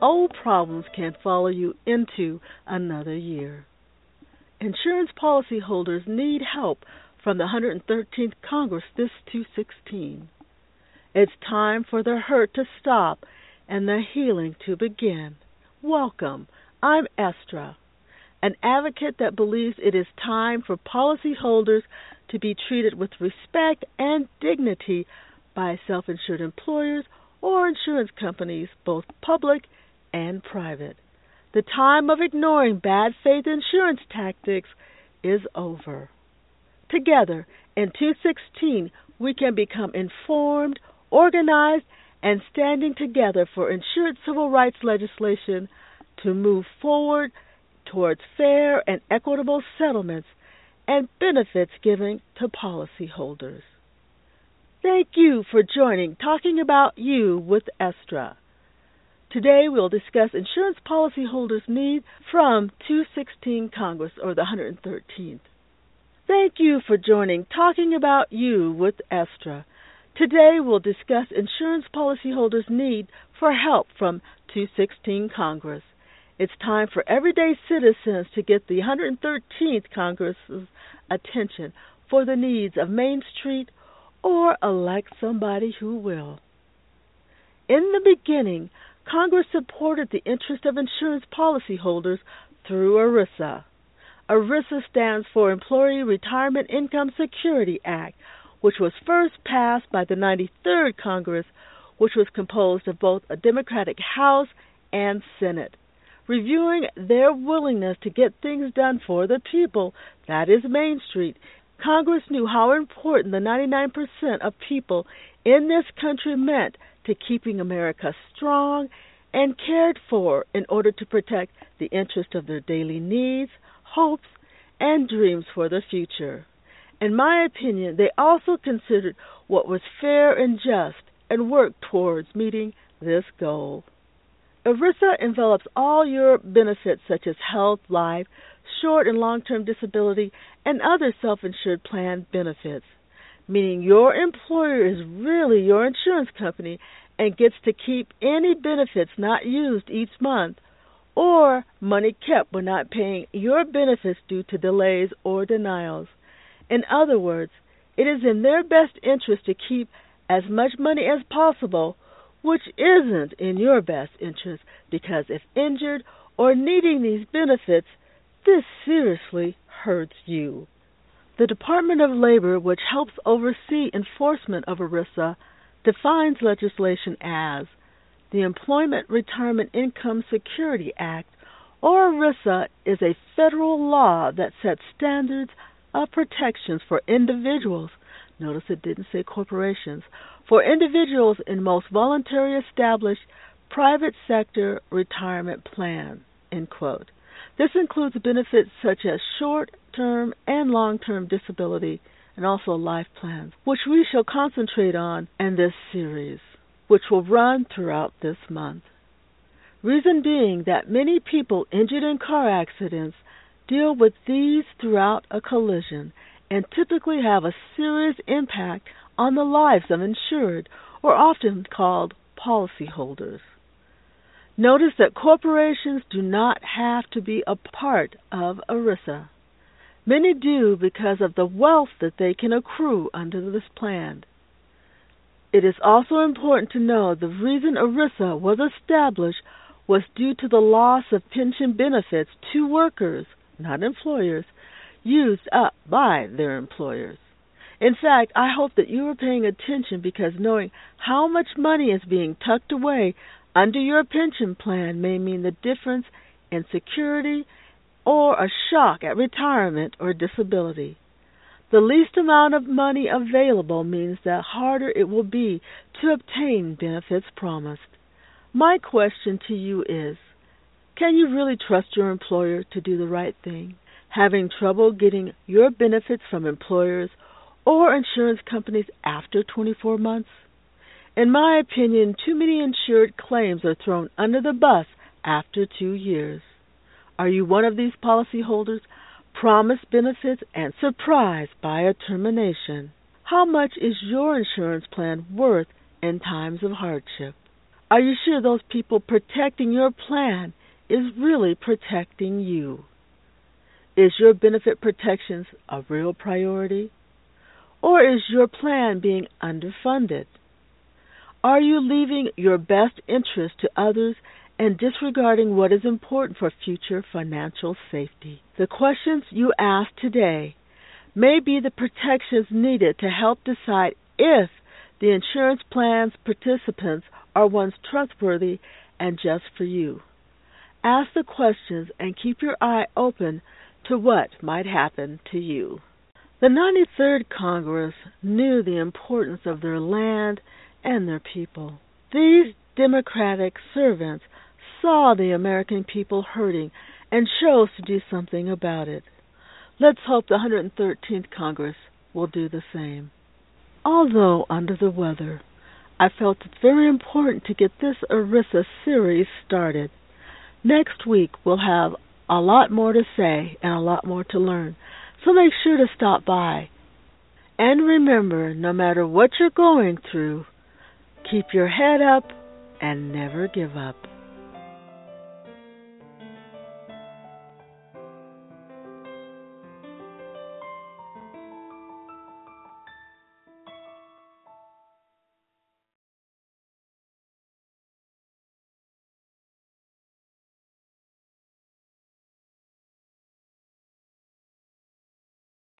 old problems can follow you into another year. Insurance policyholders need help from the 113th Congress this 216. It's time for the hurt to stop and the healing to begin. Welcome. I'm Estra, an advocate that believes it is time for policyholders to be treated with respect and dignity by self insured employers or insurance companies, both public and private. The time of ignoring bad faith insurance tactics is over. Together, in 216, we can become informed, organized, and standing together for insured civil rights legislation to move forward towards fair and equitable settlements and benefits given to policyholders. Thank you for joining Talking About You with Estra. Today we'll discuss insurance policyholders' need from 216 Congress or the 113th. Thank you for joining Talking About You with Estra. Today we'll discuss insurance policyholders' need for help from 216 Congress. It's time for everyday citizens to get the 113th Congress's attention for the needs of Main Street or elect somebody who will. In the beginning, Congress supported the interest of insurance policyholders through ERISA. ERISA stands for Employee Retirement Income Security Act, which was first passed by the 93rd Congress, which was composed of both a Democratic House and Senate. Reviewing their willingness to get things done for the people, that is Main Street, Congress knew how important the 99% of people in this country meant to keeping America strong and cared for in order to protect the interest of their daily needs, hopes, and dreams for the future. In my opinion, they also considered what was fair and just and worked towards meeting this goal. ERISA envelops all your benefits such as health, life, short and long term disability, and other self insured plan benefits, meaning your employer is really your insurance company and gets to keep any benefits not used each month or money kept when not paying your benefits due to delays or denials. In other words, it is in their best interest to keep as much money as possible, which isn't in your best interest because if injured or needing these benefits, this seriously hurts you. The Department of Labor, which helps oversee enforcement of ERISA, defines legislation as the Employment Retirement Income Security Act, or ERISA, is a federal law that sets standards of protections for individuals. Notice it didn't say corporations. For individuals in most voluntary established private sector retirement plans. End quote. This includes benefits such as short term and long term disability and also life plans, which we shall concentrate on in this series, which will run throughout this month. Reason being that many people injured in car accidents deal with these throughout a collision and typically have a serious impact on the lives of insured or often called policyholders. Notice that corporations do not have to be a part of ERISA. Many do because of the wealth that they can accrue under this plan. It is also important to know the reason ERISA was established was due to the loss of pension benefits to workers, not employers, used up by their employers. In fact, I hope that you are paying attention because knowing how much money is being tucked away under your pension plan may mean the difference in security or a shock at retirement or disability. The least amount of money available means the harder it will be to obtain benefits promised. My question to you is Can you really trust your employer to do the right thing? Having trouble getting your benefits from employers or insurance companies after 24 months? In my opinion, too many insured claims are thrown under the bus after two years. Are you one of these policyholders promised benefits and surprised by a termination? How much is your insurance plan worth in times of hardship? Are you sure those people protecting your plan is really protecting you? Is your benefit protections a real priority? Or is your plan being underfunded? Are you leaving your best interest to others and disregarding what is important for future financial safety? The questions you ask today may be the protections needed to help decide if the insurance plan's participants are ones trustworthy and just for you. Ask the questions and keep your eye open to what might happen to you. The 93rd Congress knew the importance of their land and their people. These democratic servants saw the American people hurting and chose to do something about it. Let's hope the 113th Congress will do the same. Although under the weather, I felt it very important to get this ERISA series started. Next week we'll have a lot more to say and a lot more to learn, so make sure to stop by. And remember, no matter what you're going through, Keep your head up and never give up.